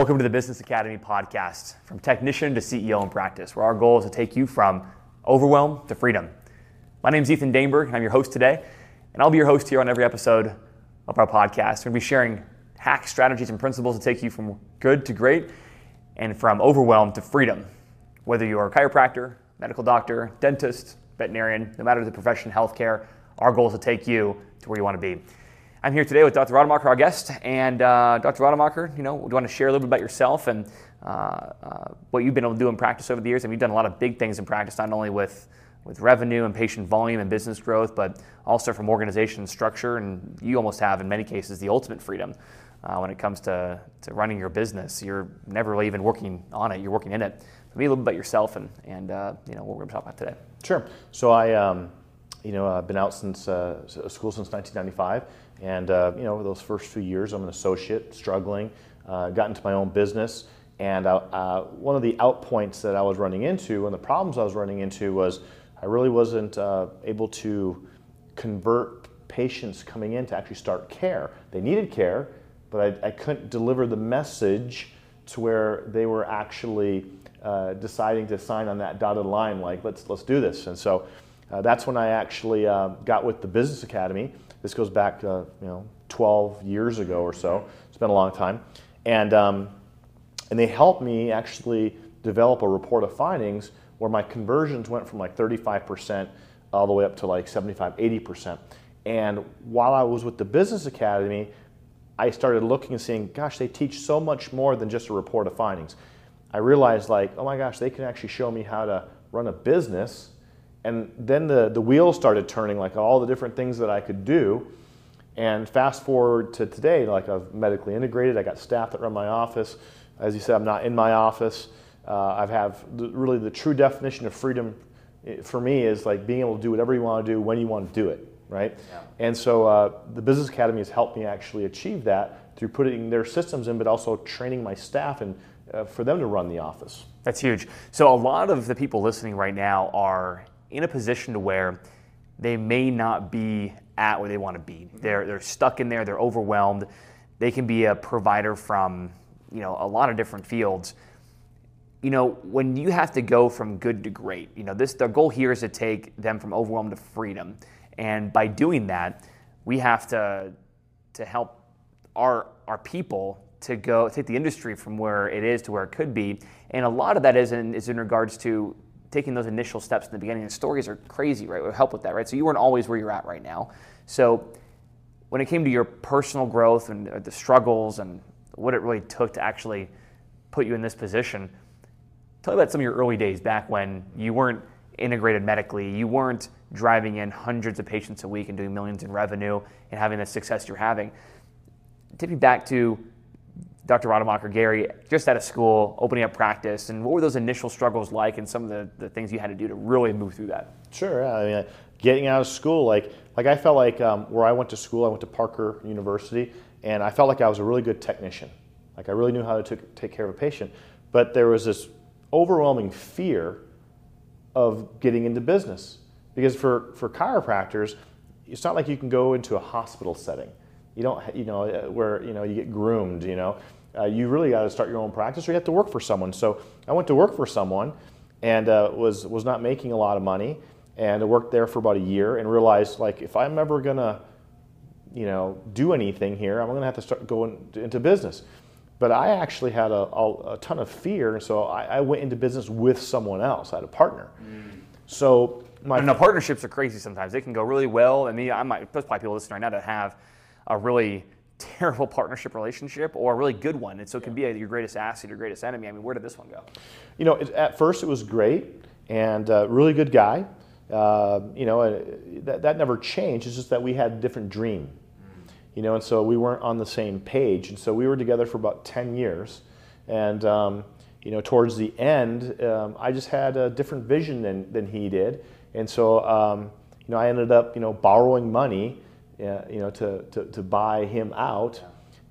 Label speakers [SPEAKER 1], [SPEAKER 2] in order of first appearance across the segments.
[SPEAKER 1] Welcome to the Business Academy podcast, from technician to CEO in practice, where our goal is to take you from overwhelm to freedom. My name is Ethan Daneberg, and I'm your host today, and I'll be your host here on every episode of our podcast. We're going to be sharing hacks, strategies, and principles to take you from good to great and from overwhelm to freedom. Whether you're a chiropractor, medical doctor, dentist, veterinarian, no matter the profession, healthcare, our goal is to take you to where you want to be. I'm here today with Dr. Rademacher, our guest, and uh, Dr. Rademacher, you know, do you want to share a little bit about yourself and uh, uh, what you've been able to do in practice over the years? I mean, you've done a lot of big things in practice, not only with with revenue and patient volume and business growth, but also from organization structure. And you almost have, in many cases, the ultimate freedom uh, when it comes to, to running your business. You're never really even working on it; you're working in it. Maybe a little bit about yourself and and uh, you know what we're going to talk about today.
[SPEAKER 2] Sure. So I, um, you know, I've been out since uh, school since 1995. And uh, you know, those first few years, I'm an associate, struggling. Uh, got into my own business, and uh, uh one of the outpoints that I was running into, and the problems I was running into, was I really wasn't uh, able to convert patients coming in to actually start care. They needed care, but I, I couldn't deliver the message to where they were actually uh, deciding to sign on that dotted line, like let's let's do this. And so that's when I actually got with the Business Academy this goes back, uh, you know, 12 years ago or so. It's been a long time, and um, and they helped me actually develop a report of findings where my conversions went from like 35% all the way up to like 75, 80%. And while I was with the Business Academy, I started looking and seeing, gosh, they teach so much more than just a report of findings. I realized like, oh my gosh, they can actually show me how to run a business and then the, the wheels started turning, like all the different things that I could do. And fast forward to today, like I've medically integrated, I got staff that run my office. As you said, I'm not in my office. Uh, I have the, really the true definition of freedom eh, for me is like being able to do whatever you want to do when you want to do it, right? Yeah. And so uh, the Business Academy has helped me actually achieve that through putting their systems in, but also training my staff and uh, for them to run the office.
[SPEAKER 1] That's huge. So a lot of the people listening right now are in a position to where they may not be at where they want to be. They're, they're stuck in there, they're overwhelmed. They can be a provider from you know, a lot of different fields. You know, when you have to go from good to great, you know, this the goal here is to take them from overwhelmed to freedom. And by doing that, we have to to help our our people to go take the industry from where it is to where it could be. And a lot of that is in, is in regards to taking those initial steps in the beginning. The stories are crazy, right? Would help with that, right? So you weren't always where you're at right now. So when it came to your personal growth and uh, the struggles and what it really took to actually put you in this position, tell me about some of your early days back when you weren't integrated medically, you weren't driving in hundreds of patients a week and doing millions in revenue and having the success you're having. Me back to Dr. Rademacher, Gary, just out of school, opening up practice, and what were those initial struggles like and some of the, the things you had to do to really move through that?
[SPEAKER 2] Sure, yeah. I mean, getting out of school, like, like I felt like um, where I went to school, I went to Parker University, and I felt like I was a really good technician. Like I really knew how to take care of a patient, but there was this overwhelming fear of getting into business because for, for chiropractors, it's not like you can go into a hospital setting. You don't, you know, where you know you get groomed. You know, uh, you really got to start your own practice or you have to work for someone. So I went to work for someone and uh, was, was not making a lot of money and I worked there for about a year and realized like if I'm ever gonna you know do anything here I'm gonna have to start going into business but I actually had a, a, a ton of fear and so I, I, went into business with someone else I had a partner mm. so
[SPEAKER 1] my and the partnerships are crazy sometimes they can go really well and me I might there's probably people listening right now to have a really terrible partnership relationship or a really good one. And so it can be a, your greatest asset, your greatest enemy. I mean, where did this one go?
[SPEAKER 2] You know, it, at first it was great and uh, really good guy. Uh, you know, uh, that, that never changed. It's just that we had a different dream. You know, and so we weren't on the same page. And so we were together for about 10 years. And, um, you know, towards the end, um, I just had a different vision than, than he did. And so, um, you know, I ended up, you know, borrowing money uh, you know, to, to, to buy him out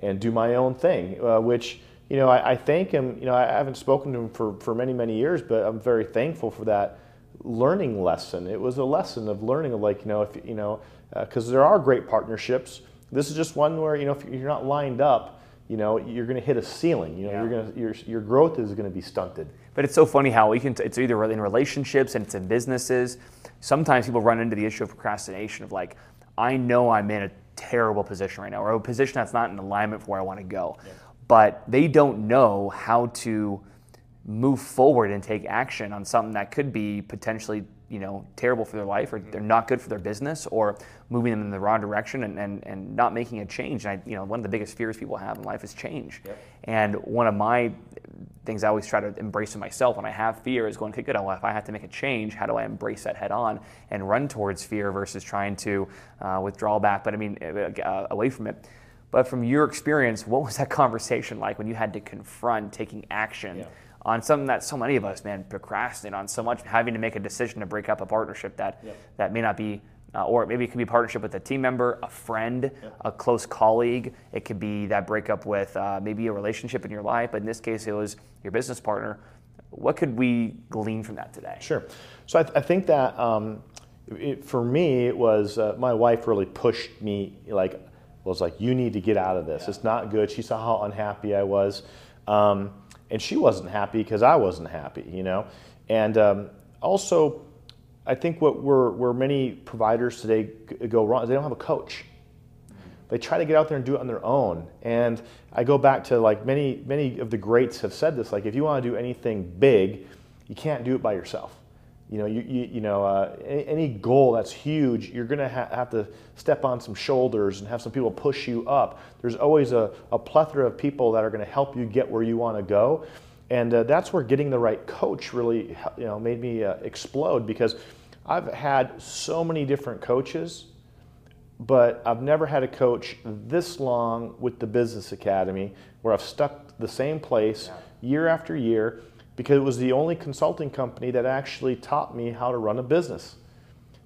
[SPEAKER 2] and do my own thing, uh, which, you know, I, I, thank him. You know, I haven't spoken to him for, for many, many years, but I'm very thankful for that learning lesson. It was a lesson of learning of like, you know, if, you know, because uh, there are great partnerships. This is just one where, you know, if you're not lined up, you know, you're going to hit a ceiling. You know,
[SPEAKER 1] Yeah.
[SPEAKER 2] you're going to your your growth is going to be stunted.
[SPEAKER 1] But it's so funny how we can. It's either in relationships and it's in businesses. Sometimes people run into the issue of procrastination of like, I know I'm in a terrible position right now, or a position that's not in alignment for where I want to go, but they don't know how to move forward and take action on something that could be potentially you know terrible for their life or they're mm-hmm. not good for their business or moving them in the wrong direction and, and, and not making a change. And I, you know one of the biggest fears people have in life is change. And one of my things I always try to embrace in myself when I have fear is going, okay, good, well, if I have to make a change, how do I embrace that head on and run towards fear versus trying to uh, withdraw back, but I mean, uh, away from it. But from your experience, what was that conversation like when you had to confront taking action
[SPEAKER 2] Yeah.
[SPEAKER 1] on something that so many of us, man, procrastinate on so much, having to make a decision to break up a partnership that, that may not be uh, or maybe it could be a partnership with a team member, a friend, a close colleague. It could be that breakup with uh, maybe a relationship in your life, but in this case, it was your business partner. What could we glean from that today?
[SPEAKER 2] Sure. So I, th- I think that um, it, for me, it was uh, my wife really pushed me, like, was like, you need to get out of this. It's not good. She saw how unhappy I was. Um, and she wasn't happy because I wasn't happy, you know? And um, also, I think what where, where many providers today go wrong is they don't have a coach. They try to get out there and do it on their own. And I go back to like many many of the greats have said this. Like if you want to do anything big, you can't do it by yourself. You know, you, you, you know, uh, any, any goal that's huge, you're going to ha- have to step on some shoulders and have some people push you up. There's always a, a plethora of people that are going to help you get where you want to go. And uh, that's where getting the right coach really, you know, made me uh, explode because I've had so many different coaches but I've never had a coach this long with the Business Academy where I've stuck the same place year after year because it was the only consulting company that actually taught me how to run a business,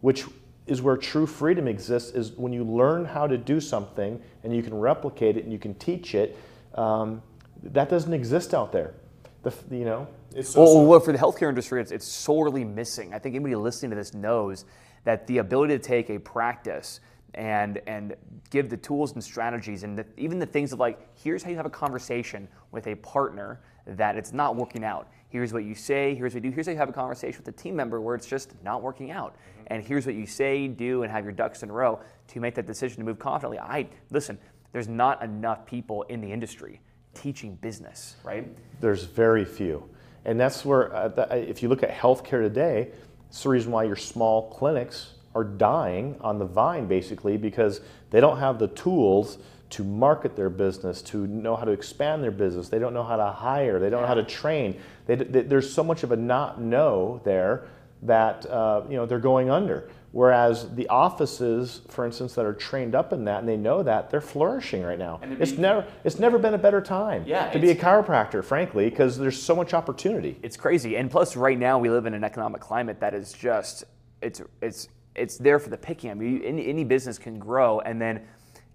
[SPEAKER 2] which is where true freedom exists is when you learn how to do something and you can replicate it and you can teach it. Um, that doesn't exist out there. The, you know, it's
[SPEAKER 1] Well, well, for the healthcare industry, it's, it's sorely missing. I think anybody listening to this knows that the ability to take a practice and and give the tools and strategies and the, even the things of like, here's how you have a conversation with a partner that it's not working out. Here's what you say. Here's what you do. Here's how you have a conversation with a team member where it's just not working out. Mm-hmm. And here's what you say, do, and have your ducks in a row to make that decision to move confidently. I listen. There's not enough people in the industry teaching business, right?
[SPEAKER 2] There's very few. And that's where, uh, th- if you look at healthcare today, it's the reason why your small clinics are dying on the vine basically because they don't have the tools to market their business, to know how to expand their business. They don't know how to hire, they don't know how to train. They, they- there's so much of a not know there that uh, you know, they're going under. Whereas the offices, for instance, that are trained up in that and they know that, they're flourishing right now.
[SPEAKER 1] And
[SPEAKER 2] It's never, it's never been a better time
[SPEAKER 1] Yeah,
[SPEAKER 2] to be a chiropractor, frankly, because there's so much opportunity.
[SPEAKER 1] It's crazy, and plus, right now we live in an economic climate that is just it's it's it's there for the picking. I mean, any, any business can grow, and then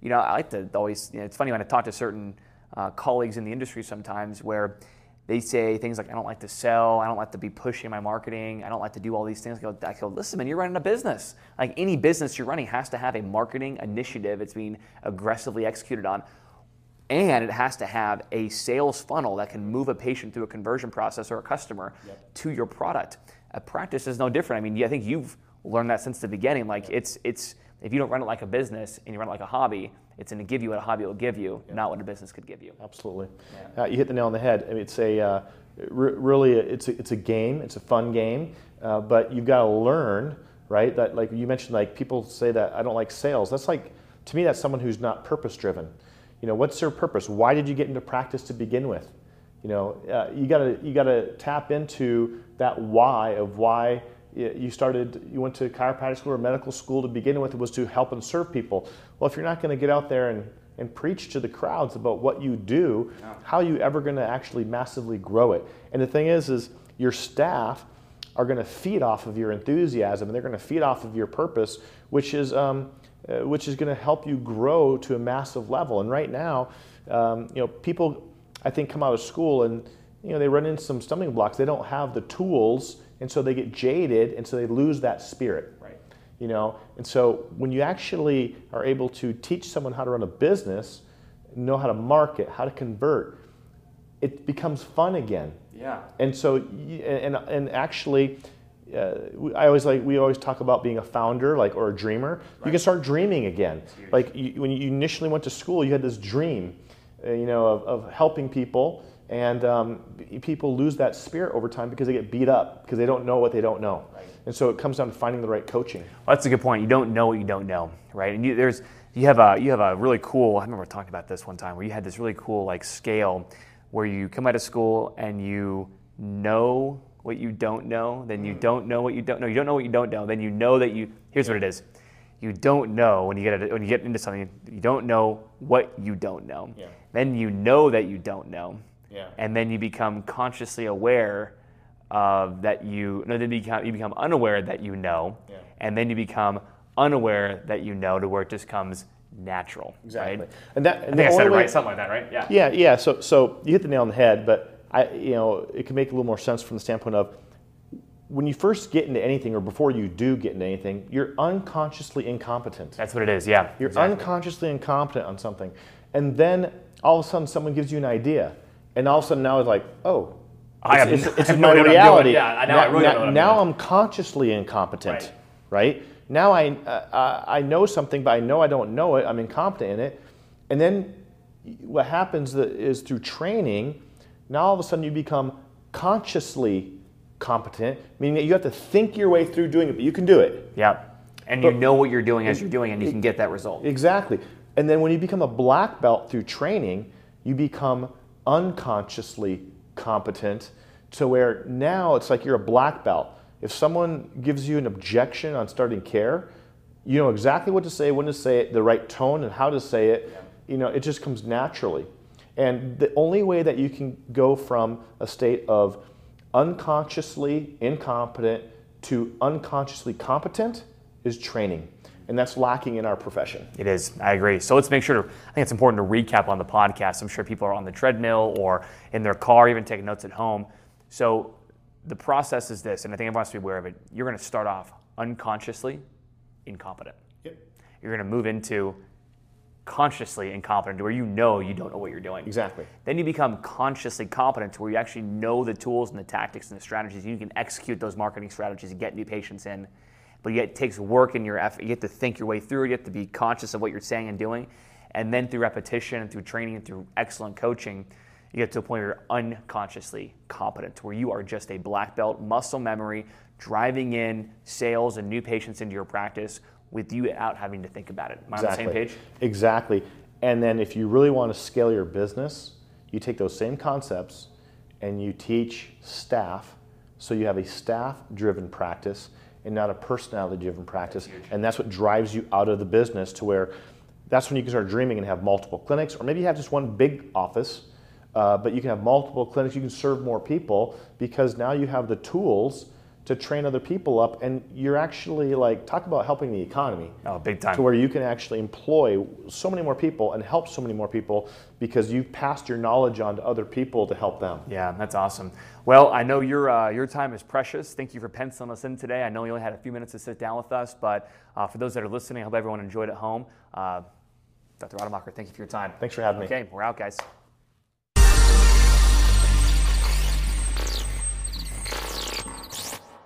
[SPEAKER 1] you know I like to always. You know, it's funny when I talk to certain uh, colleagues in the industry sometimes where they say things like, "I don't like to sell. I don't like to be pushing my marketing. I don't like to do all these things." I go, I go "Listen, man, you're running a business. Like any business you're running has to have a marketing initiative. It's being aggressively executed on." and it has to have a sales funnel that can move a patient through a conversion process or a customer to your product. A practice is no different. I mean, I think you've learned that since the beginning. Like it's it's if you don't run it like a business and you run it like a hobby, it's going to give you what a hobby will give you, not what a business could give you.
[SPEAKER 2] Absolutely. Uh, you hit the nail on the head. I mean, it's a uh, re- really it's a, it's a game. It's a fun game, uh, but you've got to learn, right? That like you mentioned, like people say that I don't like sales. That's like to me, that's someone who's not purpose driven. You know, what's their purpose? Why did you get into practice to begin with? You know, uh, you gotta you gotta tap into that why of why you started. You went to chiropractic school or medical school to begin with. It was to help and serve people. Well, if you're not going to get out there and and preach to the crowds about what you do, how are you ever going to actually massively grow it? And the thing is, is your staff are going to feed off of your enthusiasm and they're going to feed off of your purpose, which is um, uh, which is going to help you grow to a massive level. And right now, um, you know, people I think come out of school and you know they run into some stumbling blocks. They don't have the tools, and so they get jaded, and so they lose that spirit
[SPEAKER 1] Right.
[SPEAKER 2] you know and so when you actually are able to teach someone how to run a business know how to market, how to convert, it becomes fun again.
[SPEAKER 1] Yeah.
[SPEAKER 2] And so, and, and actually, uh, I always like we always talk about being a founder, like or a dreamer. You can start dreaming again. Like you, when you initially went to school, you had this dream, uh, you know, of, of helping people, and um, people lose that spirit over time because they get beat up because they don't know what they don't know. And so it comes down to finding the right coaching.
[SPEAKER 1] Well, that's a good point. You don't know what you don't know, right? And you, there's you have a you have a really cool. I remember talking about this one time where you had this really cool like scale where you come out of school and you know what you don't know, then you don't know what you don't know. You don't know what you don't know, then you know that you. Here's what it is. You don't know when you get when you get into something. You don't know what you don't know.
[SPEAKER 2] Yeah.
[SPEAKER 1] Then you know that you don't know.
[SPEAKER 2] Yeah.
[SPEAKER 1] And then you become consciously aware of that you no then you become you become unaware that you know.
[SPEAKER 2] Yeah.
[SPEAKER 1] And then you become unaware that you know to where it just comes natural. Right?
[SPEAKER 2] And that
[SPEAKER 1] I
[SPEAKER 2] and the
[SPEAKER 1] think I said it
[SPEAKER 2] way-
[SPEAKER 1] right, something like that, right? Yeah.
[SPEAKER 2] Yeah, yeah. So, so you hit the nail on the head, but I, you know, it can make a little more sense from the standpoint of when you first get into anything, or before you do get into anything, you're unconsciously incompetent.
[SPEAKER 1] That's what it is. Yeah.
[SPEAKER 2] You're
[SPEAKER 1] exactly.
[SPEAKER 2] unconsciously incompetent on something, and then all of a sudden someone gives you an idea, and all of a sudden now it's like, oh,
[SPEAKER 1] I have
[SPEAKER 2] it's, it's, it's
[SPEAKER 1] I have
[SPEAKER 2] my
[SPEAKER 1] no idea what I'm doing.
[SPEAKER 2] reality.
[SPEAKER 1] Yeah, now I really don't know what I'm
[SPEAKER 2] now. I'm consciously incompetent,
[SPEAKER 1] Right.
[SPEAKER 2] right? Now I, uh, I know something, but I know I don't know it. I'm incompetent in it. And then what happens is through training, now all of a sudden you become consciously competent, meaning that you have to think your way through doing it, but you can do it.
[SPEAKER 1] Yeah. And you know what you're doing as you're doing, it, and you can get that result.
[SPEAKER 2] Exactly. And then when you become a black belt through training, you become unconsciously competent to where now it's like you're a black belt. If someone gives you an objection on starting care, you know exactly what to say, when to say it, the right tone, and how to say it. You know, it just comes naturally. And the only way that you can go from a state of unconsciously incompetent to unconsciously competent is training. And that's lacking in our profession.
[SPEAKER 1] It is. I agree. So let's make sure. To, I think it's important to recap on the podcast. I'm sure people are on the treadmill or in their car, even taking notes at home. So the process is this, and I think everyone has to be aware of it. You're going to start off unconsciously incompetent. Yep. You're going to move into consciously incompetent, to where you know you don't know what you're doing.
[SPEAKER 2] Exactly.
[SPEAKER 1] Then you become consciously competent to where you actually know the tools and the tactics and the strategies. You can execute those marketing strategies and get new patients in. But yet it takes work and your effort. You have to think your way through it. You have to be conscious of what you're saying and doing. And then through repetition and through training and through excellent coaching, you get to a point where you're unconsciously competent, where you are just a black belt, muscle memory, driving in sales and new patients into your practice with you out having to think about it. Am I on the same page?
[SPEAKER 2] Exactly. And then if you really want to scale your business, you take those same concepts and you teach staff so you have a staff driven practice and not a personality driven practice. And that's what drives you out of the business to where that's when you can start dreaming and have multiple clinics, or maybe you have just one big office, uh, but you can have multiple clinics. You can serve more people because now you have the tools to train other people up, and you're actually like talk about helping the economy
[SPEAKER 1] Oh, big time.
[SPEAKER 2] to where you can actually employ so many more people and help so many more people because you've passed your knowledge on to other people to help them.
[SPEAKER 1] Yeah, that's awesome. Well, I know your uh, your time is precious. Thank you for penciling us in today. I know you only had a few minutes to sit down with us, but uh, for those that are listening, I hope everyone enjoyed at home. Uh, Dr. Rademacher, thank you for your time.
[SPEAKER 2] Thanks for having me.
[SPEAKER 1] Okay, we're out, guys.